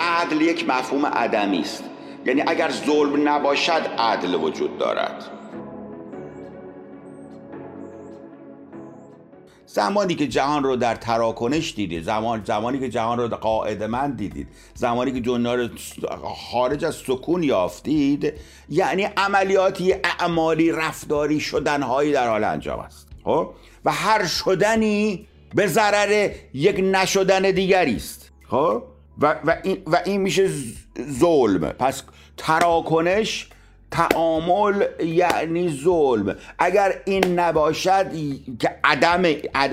عدل یک مفهوم عدمی است. یعنی اگر ظلم نباشد عدل وجود دارد. زمانی که جهان رو در تراکنش دیدید زمان زمانی که جهان رو قاعدمند دیدید زمانی که دنیا رو خارج از سکون یافتید یعنی عملیاتی اعمالی رفتاری شدنهایی در حال انجام است. خب؟ و هر شدنی به ضرر یک نشدن دیگری است. خب؟ و, و, این, و این میشه ظلم. پس تراکنش تعامل یعنی ظلم. اگر این نباشد که عدم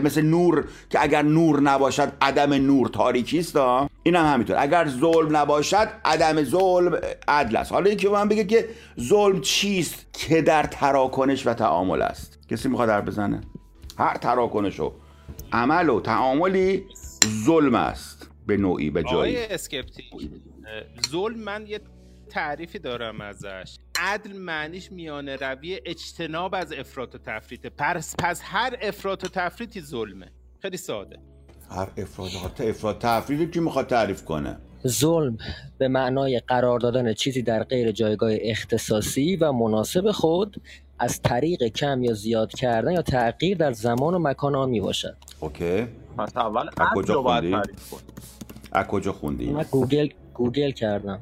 مثل نور که اگر نور نباشد عدم نور تاریکی است این هم همینطور. اگر ظلم نباشد عدم ظلم عدل است. حالا یکی من بگه که ظلم چیست که در تراکنش و تعامل است؟ کسی می‌خواد حرف بزنه؟ هر تراکنش و عمل و تعاملی ظلم است. به نوعی به جایی. اسکپتیک ظلم من یه تعریفی دارم ازش. عدل معنیش میانه روی اجتناب از افراط و تفریطه. پس, پس هر افراط و تفریطی ظلمه. خیلی ساده. هر افراط و افراط تفریطی که می‌خواد تعریف کنه؟ ظلم به معنای قرار دادن چیزی در غیر جایگاه اختصاصی و مناسب خود از طریق کم یا زیاد کردن یا تغییر در زمان و مکان آن می باشد OK. پس اول از کجا خوندی؟ از کجا خوندی؟ من گوگل گوگل کردم.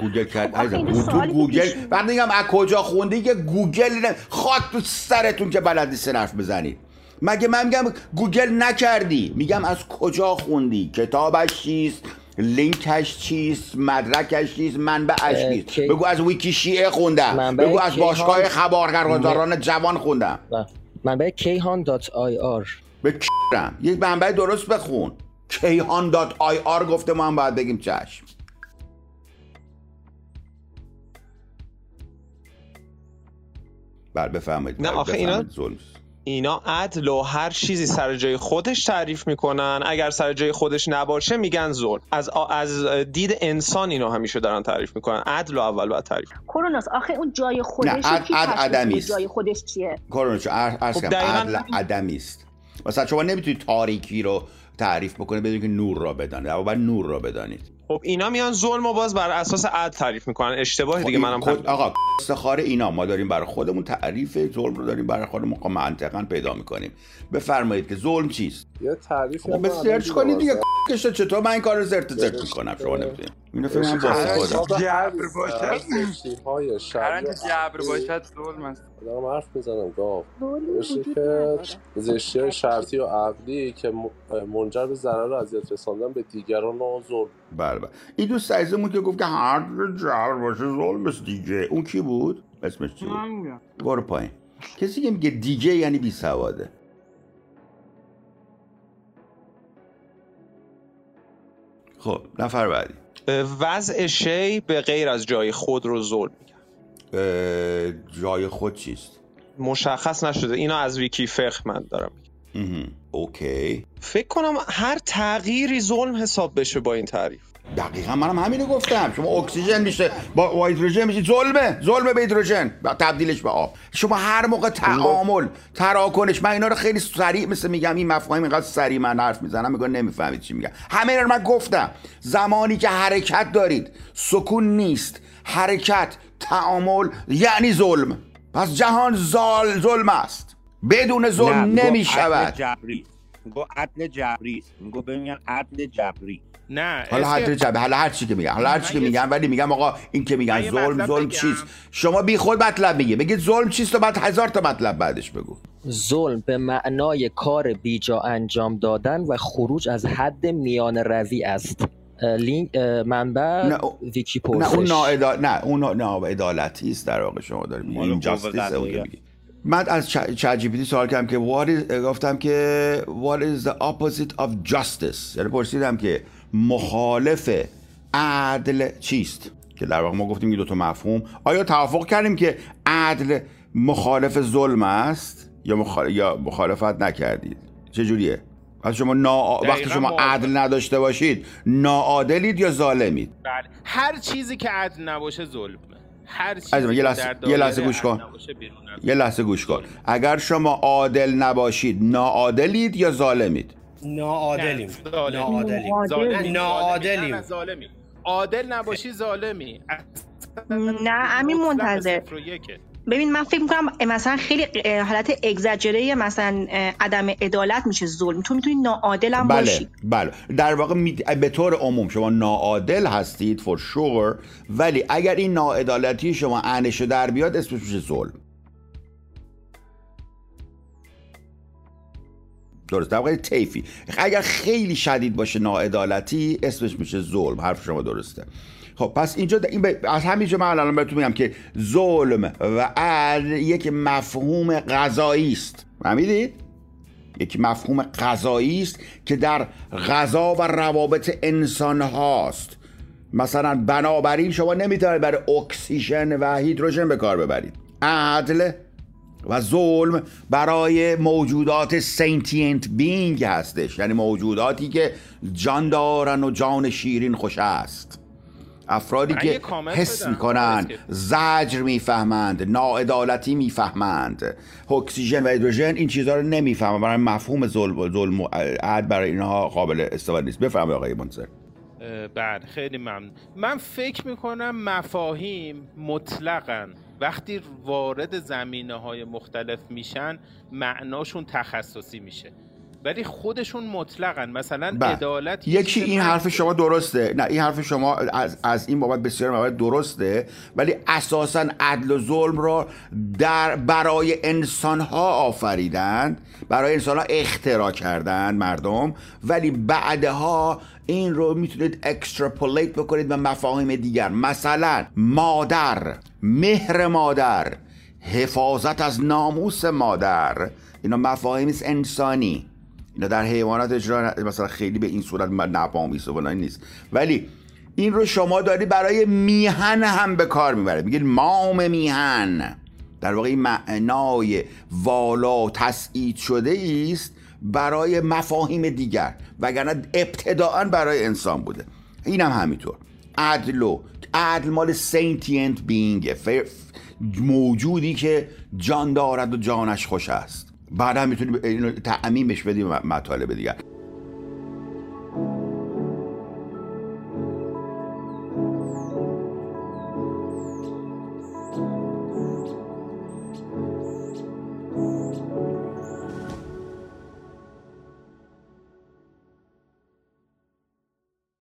گوگل کرد. تو گوگل بعد میگم از کجا خوندی؟ که گوگل خاک تو سرتون که بلدی سه حرف بزنید مگه من میگم گوگل نکردی؟ میگم از کجا خوندی؟ کتابش چیست؟ لینکش چیست؟ مدرکش چیست؟ منبعش چیست؟ بگو از ویکی شیعه خوندم بگو از باشگاه خبرگزاران جوان خوندم. منبع کیهان dot ir. به کیرم. یک منبع درست بخون. کیهان dot ir گفته ما هم باید بگیم چشم. بله بفرمایید. نه آخه اینا اینا عدل و هر چیزی سر جای خودش تعریف می‌کنن. اگر سر جای خودش نباشه میگن ظلم. از از دید انسان اینا همیشه دارن تعریف می‌کنن. عدل و اول باید تعریف کروناس آخه اون جای خودش نه عدل عدمی جای خودش چیه؟ کروناس خب عدل عدمی است مثلا شما نمی‌تونید تاریکی رو تعریف بکنید بدون که نور را بدانید. اما باید نور را بدانید. خب اینا میان ظلم و باز بر اساس عدل تعریف می‌کنن. اشتباه دیگه خب منم خود آقا استخاره اینا ما داریم برای خودمون تعریف ظلم رو داریم برای خودمون منطقا پیدا می‌کنیم. بفرمایید که ظلم چیست؟ یه تعریف خب سرچ کنید دیگه. کشه چطور؟ من این کار رو زرت زرت می‌کنم شما نمی‌دونید. اینو فکر کنم واسه خودم. جبر باشد. هر جبر باشد ظلم است. دارم حرف می‌زنم گاو. که زشتی شرطی و عقلی که منجر به ضرر و اذیت رساندن به دیگران و ظلم. بله بله. این دوست عزیزمون که گفت که هر جبر باشه ظلم است دیگه اون کی بود؟ اسمش چی بود؟ برو پایین. کسی که میگه دیگه یعنی بی سواده. خب نفر بعدی. وضع شی به غیر از جای خود رو ظلم میگن جای خود چیست؟ مشخص نشده. اینا از ویکی فقه من دارم اوکی. فکر کنم هر تغییری ظلم حساب بشه با این تعریف. دقیقا منم همینو گفتم. شما اکسیژن میشه با هیدروژن میشه. ظلمه ظلمه به هیدروژن. تبدیلش به آب. شما هر موقع تعامل تراکنش من اینا رو خیلی سریع مثل میگم این مفاهیم اینقدر سریع من حرف می‌زنم میگم نمی‌فهمید چی میگم. همه رو من گفتم. زمانی که حرکت دارید سکون نیست. حرکت تعامل یعنی ظلم. پس جهان زال ظلم است. بدون ظلم نمی‌شود. میگو عدل جبری. میگو ببینن عدل جبری. نه حالا عدل جبری حالا هر چی که میگن حالا هر چی که میگن ولی میگم آقا این که میگن ظلم ظلم چیست؟ شما بی خود مطلب میگه بگید ظلم چیست و بعد هزار تا مطلب بعدش بگو. ظلم به معنای کار بیجا انجام دادن و خروج از حد میان روی است. لینک منبع نه ویکی نه اون نه اون ناعدالتی است در واقع شما دارید این جاستیس اون که من از جی سوال کردم که what is, گفتم که what is the opposite of justice یعنی پرسیدم که مخالف عدل چیست؟ که در واقع ما گفتیم این دو تا مفهوم. آیا توافق کردیم که عدل مخالف ظلم است یا, یا مخالفت نکردید؟ چه جوریه؟ وقتی شما نا... وقتی شما عدل نداشته باشید ناعادلید یا ظالمید؟ بله. هر چیزی که عدل نباشه ظلمه. هر چیزی یه لحظه, یه لحظه گوش کن. یه لحظه گوش کن. اگر شما عادل نباشید ناعادلید یا ظالمید؟ ناعادلیم. ناعادلیم. ناعادلیم. عادل نباشی ظالمی. نه امین منتظر. ببین من فکر می‌کنم مثلا خیلی حالت اگزاجره مثلا عدم عدالت میشه ظلم. تو می‌تونی ناعادل هم بله باشی. بله. در واقع می- به طور عموم شما ناعادل هستید for sure ولی اگر این ناعدالتی شما انشه در بیاد اسمش میشه ظلم. درست. در واقع طیفی. اگر خیلی شدید باشه ناعدالتی اسمش میشه ظلم. حرف شما درسته. خب پس اینجا این ب... از همینجا من الان بهتون میگم که ظلم و عدل یک مفهوم غذایی است. فهمیدید؟ یک مفهوم قضایی است که در قضا و روابط انسان هاست مثلا بنابراین شما نمی‌تونید برای اکسیژن و هیدروژن به کار ببرید. عدل و ظلم برای موجودات sentient being هستش. یعنی موجوداتی که جان دارن و جان شیرین خوش است. افرادی که حس. می‌کنند آقای زجر می‌فهمند ناعدالتی می‌فهمند اکسیژن و هیدروژن این چیزها رو نمی‌فهمند برای مفهوم ظلم ظلم و عدل برای اینها قابل استفاده نیست. بفرمایید آقای منصر. بله خیلی ممنون. من فکر می‌کنم مفاهیم مطلقا وقتی وارد زمینه های مختلف میشن معناشون تخصصی میشه. ولی خودشون مطلقا مثلا بله. عدالت یکی این حرف شما درسته. نه این حرف شما از, از این بابت بسیار موارد درسته ولی اساسا عدل و ظلم رو در برای انسان ها آفریدند برای انسان ها اختراع کردند مردم ولی بعدها این رو می‌تونید اکستراپولیت بکنید به مفاهیم دیگر. مثلا مادر مهر مادر حفاظت از ناموس مادر. اینا مفاهیم انسانی. اینا در حیوانات اجرا مثلا خیلی به این صورت نپامیسته و نیست. ولی این رو شما داری برای میهن هم به کار می‌برید میگید مام میهن. در واقع معنای والا تصعید شده است برای مفاهیم دیگر. وگرنه ابتدائا برای انسان بوده. این هم همینطور. عدل و عدل مال sentient being موجودی که جان دارد و جانش خوش است. بعد هم می‌تونی اینو تعمیمش بدی به مطالب دیگر.